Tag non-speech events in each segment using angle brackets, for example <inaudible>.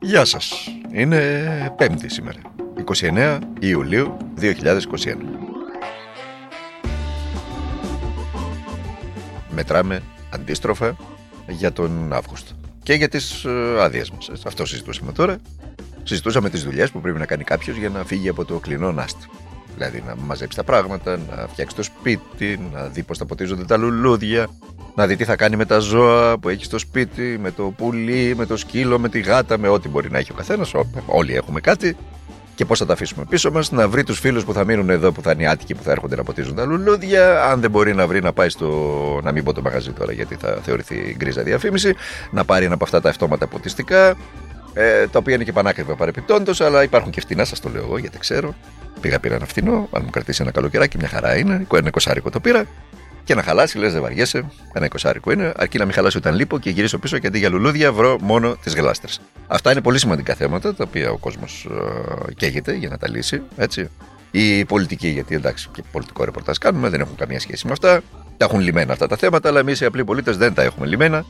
Γεια σας. Είναι πέμπτη σήμερα. 29 Ιουλίου 2021. Μετράμε αντίστροφα για τον Αύγουστο. Και για τις ε, άδειες μας. Αυτό συζητούσαμε τώρα. Συζητούσαμε τις δουλειές που πρέπει να κάνει κάποιος για να φύγει από το κλεινό νάστη. Δηλαδή να μαζέψει τα πράγματα, να φτιάξει το σπίτι, να δει πώς θα ποτίζονται τα λουλούδια, να δει τι θα κάνει με τα ζώα που έχει στο σπίτι, με το πουλί, με το σκύλο, με τη γάτα, με ό,τι μπορεί να έχει ο καθένας. Όλοι έχουμε κάτι. Και πώς θα τα αφήσουμε πίσω μας, να βρει τους φίλους που θα μείνουν εδώ, που θα είναι οι άτικοι που θα έρχονται να ποτίζουν τα λουλούδια. Αν δεν μπορεί να βρει, να πάει στο. να μην πω το μαγαζί τώρα, γιατί θα θεωρηθεί γκρίζα διαφήμιση. Να πάρει ένα από αυτά τα αυτόματα ποτιστικά. Ε, τα οποία είναι και πανάκριβα παρεπιπτόντως, αλλά υπάρχουν και φτηνά, σας το λέω εγώ, γιατί ξέρω. Πήγα πήρα ένα φτηνό, αν μου κρατήσει ένα καλό καιράκι, μια χαρά είναι. Ένα εικοσάρικο το πήρα. Και να χαλάσει, λες, δεν βαριέσαι. Ένα εικοσάρικο είναι, αρκεί να μην χαλάσει όταν λείπω και γυρίσω πίσω και αντί για λουλούδια βρω μόνο τις γλάστρες. Αυτά είναι πολύ σημαντικά θέματα τα οποία ο κόσμος ε, καίγεται για να τα λύσει. Έτσι. Η πολιτική, γιατί εντάξει, και πολιτικό ρεπορτάζ κάνουμε, δεν έχουν καμία σχέση με αυτά. Τα έχουν λυμμένα αυτά τα θέματα, αλλά εμείς οι απλοί πολίτες δεν τα έχουμε λυμμένα.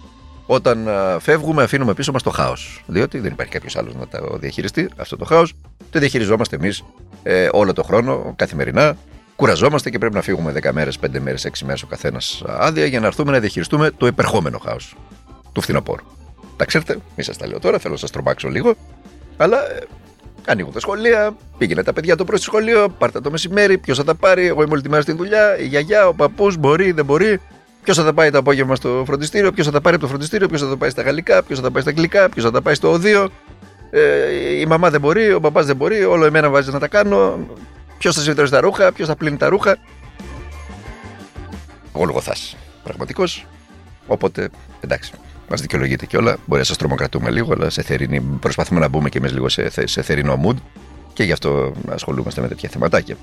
Όταν ε, φεύγουμε, αφήνουμε πίσω μας το χάος. Διότι δεν υπάρχει κάποιος άλλος να το διαχειριστεί αυτό το χάος. Το διαχειριζόμαστε εμείς ε, όλο το χρόνο, καθημερινά. Κουραζόμαστε και πρέπει να φύγουμε 10 μέρες, 5 μέρες, 6 μέρες ο καθένας άδεια για να έρθουμε να διαχειριστούμε το επερχόμενο χάος του φθινοπόρου. Τα ξέρετε, μη σας τα λέω τώρα, θέλω να σας τρομάξω λίγο. Αλλά ε, ανοίγουν τα σχολεία, πήγαινε τα παιδιά το πρωί στο σχολείο, πάρτε το μεσημέρι, ποιος θα τα πάρει, εγώ είμαι όλη τη μέρα στην δουλειά, η γιαγιά, ο παππούς, μπορεί, δεν μπορεί. Ποιος θα τα πάει το απόγευμα στο φροντιστήριο, ποιος θα τα πάρει από το φροντιστήριο, ποιος θα τα πάει στα γαλλικά, ποιος θα τα πάει στα αγγλικά, ποιος θα τα πάει στο οδείο. Ε, η μαμά δεν μπορεί, ο παπάς δεν μπορεί, όλο εμένα βάζεις να τα κάνω. Ποιος θα συμμετέχει τα ρούχα, ποιος θα πλύνει τα ρούχα. Εγώ λογοθά. Πραγματικός. Οπότε εντάξει. Μας δικαιολογείται κιόλα. Μπορεί να σας τρομοκρατούμε λίγο, αλλά σε θερινή, προσπαθούμε να μπούμε κι εμείς λίγο σε, σε θερινό mood και γι' αυτό ασχολούμαστε με τέτοια θεματάκια.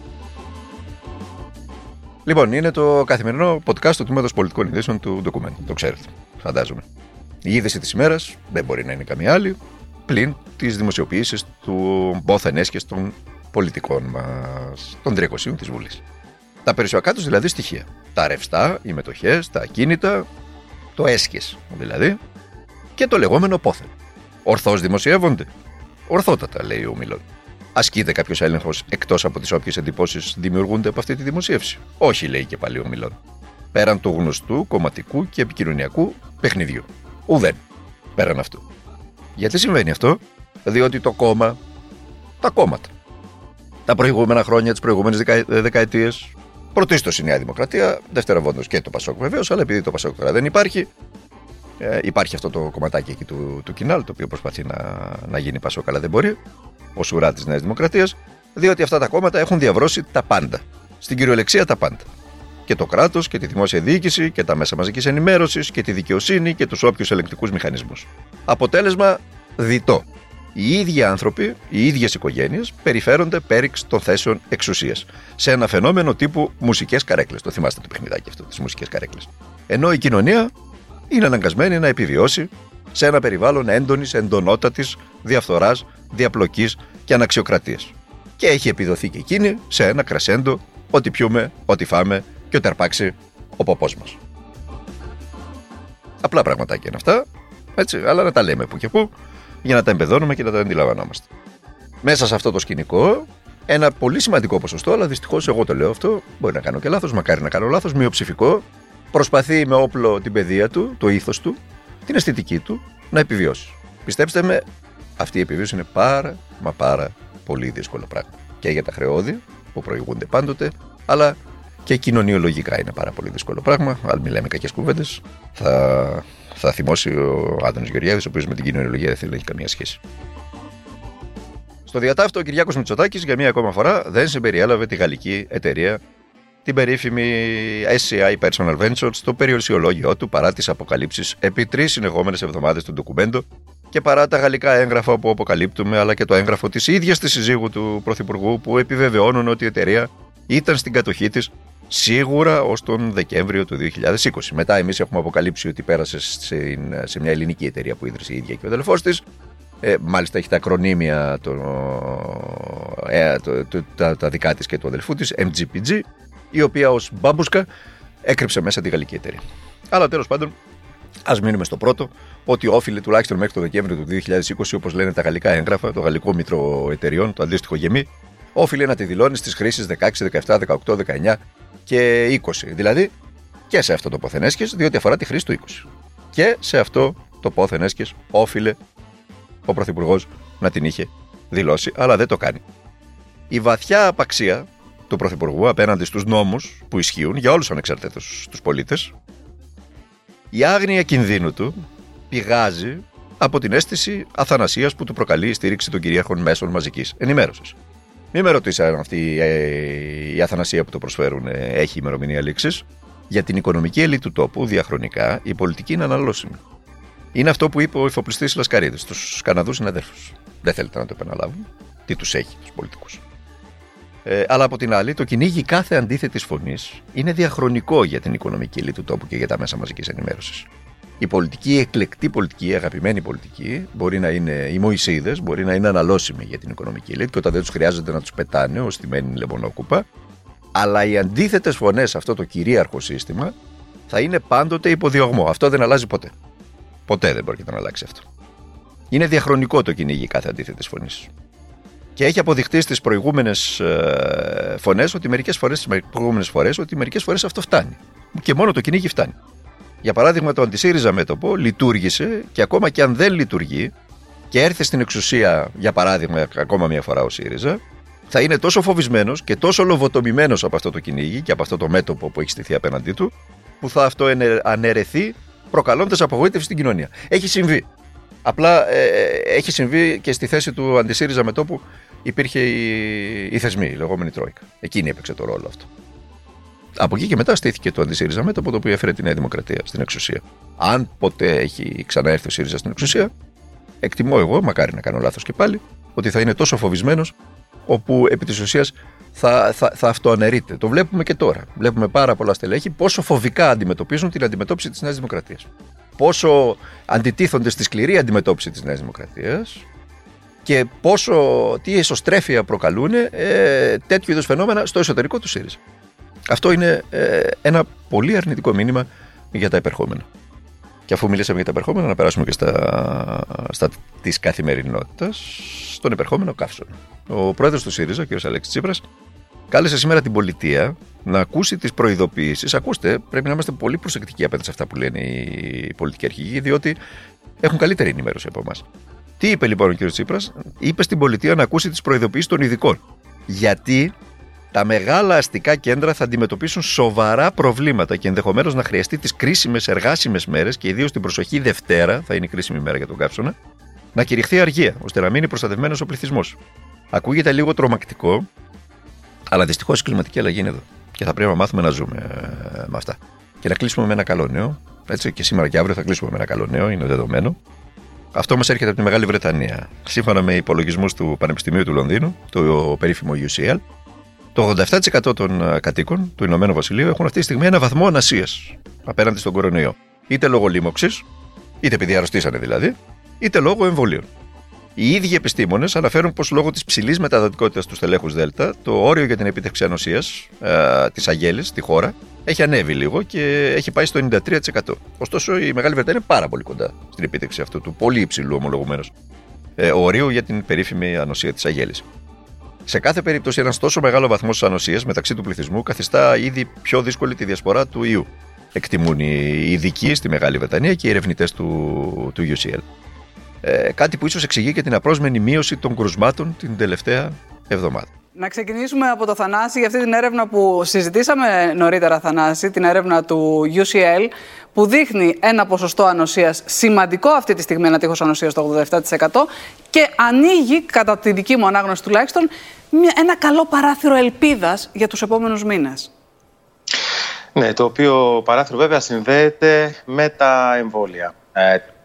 Λοιπόν, είναι το καθημερινό podcast του Τμήματος Πολιτικών Ειδήσεων του Document. Το ξέρετε, φαντάζομαι. Η είδηση της ημέρας δεν μπορεί να είναι καμία άλλη πλην τις δημοσιοποιήσεις του πόθεν έσχε των πολιτικών μας, των 300 της Βουλής. Τα περιουσιακά τους δηλαδή στοιχεία. Τα ρευστά, οι μετοχές, τα ακίνητα, το έσχε δηλαδή και το λεγόμενο πόθεν. Ορθώς δημοσιεύονται. Ορθότατα, λέει ο Μιλόν. Ασκείται κάποιος έλεγχος εκτός από τις όποιες εντυπώσεις δημιουργούνται από αυτή τη δημοσίευση; Όχι, λέει και πάλι ο Μιλόν. Πέραν του γνωστού κομματικού και επικοινωνιακού παιχνιδιού. Ουδέν. Πέραν αυτού. Γιατί συμβαίνει αυτό, διότι το κόμμα, τα κόμματα, τα προηγούμενα χρόνια, τις προηγούμενες δεκα, δεκαετίες, πρωτίστως η Νέα Δημοκρατία, δευτεροβόντω και το Πασόκ βεβαίως, αλλά επειδή το Πασόκ τώρα δεν υπάρχει, ε, υπάρχει αυτό το κομματάκι εκεί του, του Κινάλ, το οποίο προσπαθεί να, να γίνει Πασόκ, αλλά δεν μπορεί, ο σουρά της Νέας Δημοκρατίας, διότι αυτά τα κόμματα έχουν διαβρώσει τα πάντα. Στην κυριολεξία τα πάντα. Και το κράτος και τη δημόσια διοίκηση και τα μέσα μαζικής ενημέρωσης και τη δικαιοσύνη και τους όποιους ελεγκτικούς μηχανισμούς. Αποτέλεσμα διτό. Οι ίδιοι άνθρωποι, οι ίδιες οικογένειες περιφέρονται πέριξ των θέσεων εξουσίας. Σε ένα φαινόμενο τύπου μουσικές καρέκλες. Το θυμάστε το παιχνιδάκι αυτό, τις μουσικές καρέκλες. Ενώ η κοινωνία είναι αναγκασμένη να επιβιώσει σε ένα περιβάλλον έντονης, εντονότατης διαφθοράς, διαπλοκής και αναξιοκρατίας. Και έχει επιδοθεί και εκείνη σε ένα κρασέντο ό,τι πιούμε, ό,τι φάμε και ό,τι αρπάξει ο ποπός μας. Απλά πραγματάκια είναι αυτά, έτσι, αλλά να τα λέμε που και που για να τα εμπεδώνουμε και να τα αντιλαμβανόμαστε. Μέσα σε αυτό το σκηνικό, ένα πολύ σημαντικό ποσοστό, αλλά δυστυχώς εγώ το λέω αυτό, μπορεί να κάνω και λάθος, μακάρι να κάνω λάθος, μειοψηφικό, προσπαθεί με όπλο την παιδεία του, το ήθος του, την αισθητική του να επιβιώσει. Πιστέψτε με, αυτή η επιβίωση είναι πάρα μα πάρα πολύ δύσκολο πράγμα. Και για τα χρεώδη που προηγούνται πάντοτε, αλλά και κοινωνιολογικά είναι πάρα πολύ δύσκολο πράγμα. Αν μιλάμε κακές κουβέντες, θα θα θυμώσει ο Άδωνο Γεωργιάδης, ο οποίος με την κοινωνιολογία δεν θέλει να έχει καμία σχέση. Στο διατάφτο, ο Κυριάκος Μητσοτάκης για μία ακόμα φορά δεν συμπεριέλαβε τη γαλλική εταιρεία, την περίφημη SCI Personal Ventures, στο περιορσιολόγιο του παρά τις αποκαλύψεις επί τρεις συνεχόμενες εβδομάδες του ντοκουμέντο και παρά τα γαλλικά έγγραφα που αποκαλύπτουμε, αλλά και το έγγραφο της ίδιας της συζύγου του Πρωθυπουργού που επιβεβαιώνουν ότι η εταιρεία ήταν στην κατοχή της σίγουρα ως τον Δεκέμβριο του 2020. Μετά εμείς έχουμε αποκαλύψει ότι πέρασε σε, σε μια ελληνική εταιρεία που ίδρυσε η ίδια και ο αδελφός της. Ε, μάλιστα έχει τα ακρονίμια το, ε, το, το, τα, τα δικά της και του αδελφού της, MGPG, η οποία ως μπάμπουσκα έκρυψε μέσα τη γαλλική εταιρεία. Αλλά τέλος πάντων Α μείνουμε στο πρώτο, ότι όφιλε τουλάχιστον μέχρι το Δεκέμβριο του 2020, όπως λένε τα γαλλικά έγγραφα, το γαλλικό μήτρο εταιριών, το αντίστοιχο γεμί, όφιλε να τη δηλώνει στις χρήσεις 16, 17, 18, 19 και 20. Δηλαδή και σε αυτό το πόθεν διότι αφορά τη χρήση του 20. Και σε αυτό το πόθεν όφιλε ο Πρωθυπουργός να την είχε δηλώσει, αλλά δεν το κάνει. Η βαθιά απαξία του Πρωθυπουργού απέναντι στους νόμους που ισχύουν για όλους ανεξαρτήτως τους πολίτες, η άγνοια κινδύνου του πηγάζει από την αίσθηση αθανασίας που του προκαλεί η στήριξη των κυρίαρχων μέσων μαζικής ενημέρωσης. Μην με ρωτήσει αν αυτή η αθανασία που το προσφέρουν έχει ημερομηνία λήξης. Για την οικονομική ελίτ του τόπου, διαχρονικά, η πολιτική είναι αναλώσιμη. Είναι αυτό που είπε ο υφοπλιστή Λασκαρίδης στους Καναδούς συναδέλφους. Δεν θέλετε να το επαναλάβουν. Τι τους έχει τους πολιτικούς. Ε, αλλά από την άλλη, το κυνήγι κάθε αντίθετης φωνής είναι διαχρονικό για την οικονομική ελίτ του τόπου και για τα μέσα μαζικής ενημέρωσης. Η πολιτική, η εκλεκτή πολιτική, η αγαπημένη πολιτική, μπορεί να είναι οι Μωησίδε, μπορεί να είναι αναλώσιμοι για την οικονομική ελίτ και όταν δεν τους χρειάζεται να τους πετάνε ως μένει λεμονόκουπα. Αλλά οι αντίθετες φωνές σε αυτό το κυρίαρχο σύστημα θα είναι πάντοτε υποδιωγμό. Αυτό δεν αλλάζει ποτέ. Ποτέ δεν πρόκειται να αλλάξει αυτό. Είναι διαχρονικό το κυνήγι κάθε αντίθετη φωνής. Και έχει αποδειχτεί στις προηγούμενες ε, φωνές ότι μερικές φορές, προηγούμενες φορές, ότι μερικές φορές αυτό φτάνει. Και μόνο το κυνήγι φτάνει. Για παράδειγμα, το αντισύριζα μέτωπο λειτουργήσε και ακόμα και αν δεν λειτουργεί και έρθει στην εξουσία, για παράδειγμα, ακόμα μια φορά ο ΣΥΡΙΖΑ, θα είναι τόσο φοβισμένος και τόσο λοβοτομημένος από αυτό το κυνήγι και από αυτό το μέτωπο που έχει στηθεί απέναντί του, που θα αυτό αναιρεθεί προκαλώντας απογοήτευση στην κοινωνία. Έχει συμβεί. Απλά ε, ε, έχει συμβεί και στη θέση του αντισύριζα μετόπου υπήρχε η, η θεσμή, η λεγόμενη Τρόικα. Εκείνη έπαιξε το ρόλο αυτό. Από εκεί και μετά στήθηκε το αντισύριζα μέτωπο το οποίο έφερε τη Νέα Δημοκρατία στην εξουσία. Αν ποτέ έχει ξαναέρθει ο ΣΥΡΙΖΑ στην εξουσία, εκτιμώ εγώ, μακάρι να κάνω λάθος και πάλι, ότι θα είναι τόσο φοβισμένος, όπου επί της ουσίας θα, θα, θα αυτοαναιρείται. Το βλέπουμε και τώρα. Βλέπουμε πάρα πολλά στελέχη πόσο φοβικά αντιμετωπίζουν την αντιμετώπιση της Νέας Δημοκρατίας. Πόσο αντιτίθονται στη σκληρή αντιμετώπιση της Νέας Δημοκρατίας και πόσο, τι εσωστρέφεια προκαλούν ε, τέτοιου είδους φαινόμενα στο εσωτερικό του ΣΥΡΙΖΑ. Αυτό είναι ε, ένα πολύ αρνητικό μήνυμα για τα επερχόμενα. Και αφού μιλήσαμε για τα επερχόμενα, να περάσουμε και στα, στα της καθημερινότητας, στον επερχόμενο καύσωνα. Ο πρόεδρος του ΣΥΡΙΖΑ, ο κ. Αλέξης Τσίπρας, κάλεσε σήμερα την πολιτεία να ακούσει τις προειδοποιήσεις. Ακούστε, πρέπει να είμαστε πολύ προσεκτικοί απέναντι σε αυτά που λένε οι πολιτικοί αρχηγοί, διότι έχουν καλύτερη ενημέρωση από εμάς. Τι είπε λοιπόν ο κ. Τσίπρας, είπε στην πολιτεία να ακούσει τις προειδοποιήσεις των ειδικών. Γιατί τα μεγάλα αστικά κέντρα θα αντιμετωπίσουν σοβαρά προβλήματα και ενδεχομένως να χρειαστεί τις κρίσιμες εργάσιμες μέρες και ιδίως την προσοχή Δευτέρα, θα είναι η κρίσιμη μέρα για τον κάψονα, να κηρυχθεί αργία, ώστε να μείνει προστατευμένος ο πληθυσμός. Ακούγεται λίγο τρομακτικό, αλλά δυστυχώς η κλιματική αλλαγή είναι εδώ. Και θα πρέπει να μάθουμε να ζούμε ε, με αυτά. Και να κλείσουμε με ένα καλό νέο. Έτσι, και σήμερα και αύριο θα κλείσουμε με ένα καλό νέο, είναι δεδομένο. Αυτό μας έρχεται από τη Μεγάλη Βρετανία. Σύμφωνα με υπολογισμούς του Πανεπιστημίου του Λονδίνου, το περίφημο UCL, το 87% των ε, κατοίκων του Ηνωμένου Βασιλείου έχουν αυτή τη στιγμή ένα βαθμό ανασίας απέναντι στον κορονοϊό. Είτε λόγω λίμωξης, είτε επειδή αρρωστήσανε δηλαδή, είτε λόγω εμβολίων. Οι ίδιοι επιστήμονες αναφέρουν πως λόγω της ψηλής μεταδοτικότητας του στελέχους Δέλτα, το όριο για την επίτευξη ανοσίας ε, της Αγέλης στη χώρα έχει ανέβει λίγο και έχει πάει στο 93%. Ωστόσο, η Μεγάλη Βρετανία είναι πάρα πολύ κοντά στην επίτευξη αυτού του πολύ υψηλού ομολογουμένως ε, ορίου για την περίφημη ανοσία της Αγέλης. Σε κάθε περίπτωση, ένας τόσο μεγάλο βαθμό ανοσία μεταξύ του πληθυσμού καθιστά ήδη πιο δύσκολη τη διασπορά του ιού. Εκτιμούν οι ειδικοί στη Μεγάλη Βρετανία και οι ερευνητές του, του UCL. Ε, κάτι που ίσως εξηγεί και την απρόσμενη μείωση των κρουσμάτων την τελευταία εβδομάδα. Να ξεκινήσουμε από το Θανάση για αυτή την έρευνα που συζητήσαμε νωρίτερα, Θανάση, την έρευνα του UCL, που δείχνει ένα ποσοστό ανοσίας σημαντικό αυτή τη στιγμή, ένα τείχος ανοσίας το 87% και ανοίγει, κατά τη δική μου ανάγνωση τουλάχιστον, ένα καλό παράθυρο ελπίδας για τους επόμενους μήνες. Ναι, το οποίο παράθυρο βέβαια συνδέεται με τα εμβόλια.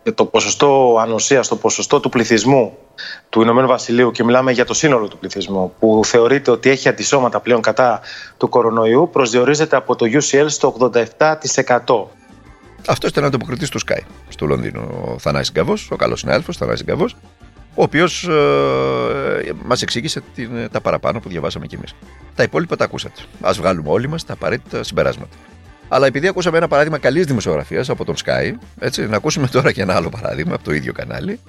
Ε, το ποσοστό ανοσίας, το ποσοστό του πληθυσμού του Ηνωμένου Βασιλείου και μιλάμε για το σύνολο του πληθυσμού που θεωρείται ότι έχει αντισώματα πλέον κατά του κορονοϊού προσδιορίζεται από το UCL στο 87%. Αυτό ήταν ανταποκριτή του Sky στο Λονδίνο, ο Θανάη Γκαβός, ο καλός συνάδελφος Θανάη Γκαβός, ο οποίος ε, μας εξήγησε την, τα παραπάνω που διαβάσαμε κι εμείς. Τα υπόλοιπα τα ακούσατε. Α βγάλουμε όλοι μας τα απαραίτητα συμπεράσματα. Αλλά επειδή ακούσαμε ένα παράδειγμα καλής δημοσιογραφίας από τον Sky, έτσι, να ακούσουμε <laughs> τώρα και ένα άλλο παράδειγμα από το ίδιο κανάλι.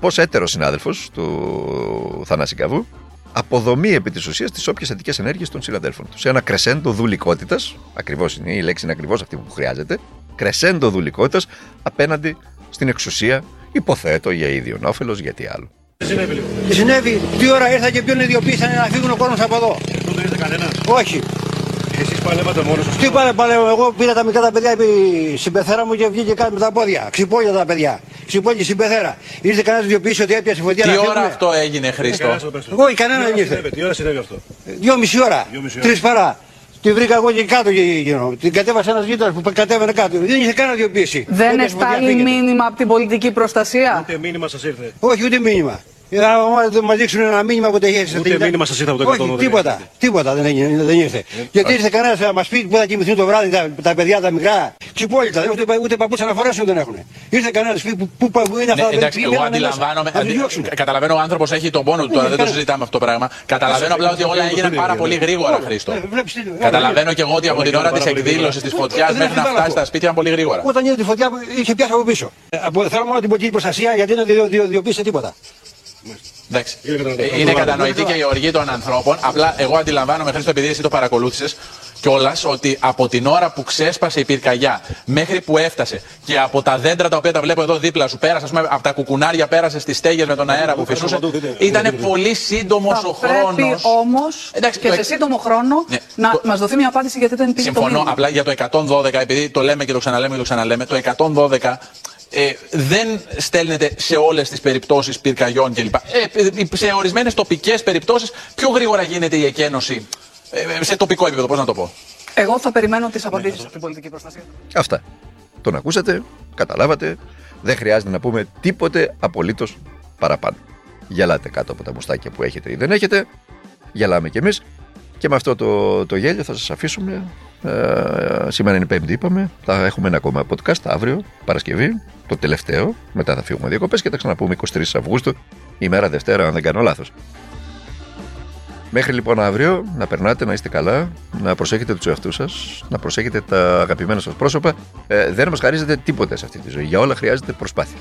Πώς έτερος συνάδελφος του Θανάση Καβού αποδομεί επί της ουσίας τις όποιες θετικές ενέργειες των συναδέλφων του. Σε ένα κρεσέντο δουλικότητας, ακριβώς είναι η λέξη είναι ακριβώς αυτή που χρειάζεται, κρεσέντο δουλικότητας απέναντι στην εξουσία, υποθέτω για ίδιον όφελος, γιατί άλλο. Τι συνέβη λίγο. Τι συνέβη, τι ώρα ήρθα και ποιον ιδιοποίησαν να φύγουν ο κόσμος από εδώ; Εδώ δεν ήρθε κανένας; Όχι. Εσεί παλεύατε μόνος σας; Τι πάνε παλεύω, εγώ πήρα τα μικρά τα παιδιά επί συμπεθέρα μου και βγήκε κάτι με τα πόδια. Ξυπόλια τα παιδιά. Ξυπόλια συμπεθέρα. Ήρθε κανένας να ιδιοποιήσει ότι έπιασε φωτιά Τι να ώρα φύγουνε. αυτό έγινε, Χρήστο; Εγώ κανένας δεν ήρθε. Τι ώρα συνέβη αυτό; Δυόμιση ώρα. Δυόμιση ώρα. Τρεις παρά. Τη βρήκα εγώ και κάτω και γίνω. Την κατέβασε ένας γείτονας που κατέβαινε κάτω. Δεν είχε κανένα ιδιοποίηση. Δεν Έπιασε φωτιά, εστάλει φύγετε. μήνυμα από την πολιτική προστασία; Ούτε μήνυμα σας ήρθε. Όχι, ούτε μήνυμα. Ε, άμα δεν μας δείξουν ένα μήνυμα που τέχει. Ούτε μήνυμα σας ήρθε από το Όχι, 112. τίποτα. Τίποτα δεν, έγινε, δεν ήρθε. Γιατί ήρθε κανένας να μας πει που θα κοιμηθούν το βράδυ τα, τα παιδιά τα μικρά. Ξυπόλυτα, ούτε, ούτε παπούτσα να φορέσουν δεν έχουν. Ήρθε κανένας να πει που, που, που είναι αυτά Ναι, τα εντάξει, παιδιά, εγώ να είναι μέσα. αντιλαμβάνομαι. Να τους αντι- διώξουν. Καταλαβαίνω ο άνθρωπος έχει τον πόνο του τώρα, δεν το συζητάμε αυτό το πράγμα. Καταλαβαίνω απλά ότι όλα έγιναν πάρα πολύ γρήγορα, Χρήστο. Ε, βλέπεις τι- Καταλαβαίνω και εγώ ότι από την ώρα της εκδήλωσης της φωτιάς Δεν μέχρι να έχει φτάσει βάλα στα σπίτια ήταν πολύ γρήγορα. Όταν είδε τη φωτιά είχε πιάσει από πίσω. Ε, από- Θέλω μόνο την πολιτική προστασία γιατί δεν διο- διο- ιδιοποίησε τίποτα. Εντάξει. Είναι κατανοητό. Ε, Είναι κατανοητή και η οργή των ανθρώπων. Απλά εγώ αντιλαμβάνομαι, Χρήστο, επειδή εσύ το παρακολούθησες κιόλας, ότι από την ώρα που ξέσπασε η πυρκαγιά μέχρι που έφτασε και από τα δέντρα τα οποία τα βλέπω εδώ δίπλα σου, πέρασε, ας πούμε, από τα κουκουνάρια πέρασε στις στέγες με τον αέρα που φυσούσε. Ήταν πολύ σύντομος ο Θα πρέπει χρόνος. όμως Εντάξει, και το σε εκ- σύντομο χρόνο Ναι. να Το- μας δοθεί μια απάντηση γιατί δεν πήγε το Συμφωνώ. μήνυμα. Απλά για το 112, επειδή το λέμε και το ξαναλέμε και το ξαναλέμε, το 112 ε, δεν στέλνεται σε όλες τις περιπτώσεις πυρκαγιών κλπ. Ε, σε ορισμένες τοπικές περιπτώσεις πιο γρήγορα γίνεται η εκένωση. Ε, σε τοπικό επίπεδο, πώς να το πω. Εγώ θα περιμένω τις απαντήσεις από την πολιτική προστασία. Αυτά. Τον ακούσατε, καταλάβατε. Δεν χρειάζεται να πούμε τίποτε απολύτως παραπάνω. Γελάτε κάτω από τα μουστάκια που έχετε ή δεν έχετε. Γελάμε κι εμείς. Και με αυτό το, το γέλιο θα σας αφήσουμε. Ε, σήμερα είναι Πέμπτη, είπαμε. Θα έχουμε ένα ακόμα podcast αύριο, Παρασκευή, το τελευταίο. Μετά θα φύγουμε διακοπές και θα ξαναπούμε 23 Αυγούστου, ημέρα Δευτέρα, αν δεν κάνω λάθος. Μέχρι λοιπόν αύριο να περνάτε, να είστε καλά, να προσέχετε τους εαυτούς σας, να προσέχετε τα αγαπημένα σας πρόσωπα. Ε, δεν μας χαρίζετε τίποτα σε αυτή τη ζωή. Για όλα χρειάζεται προσπάθεια.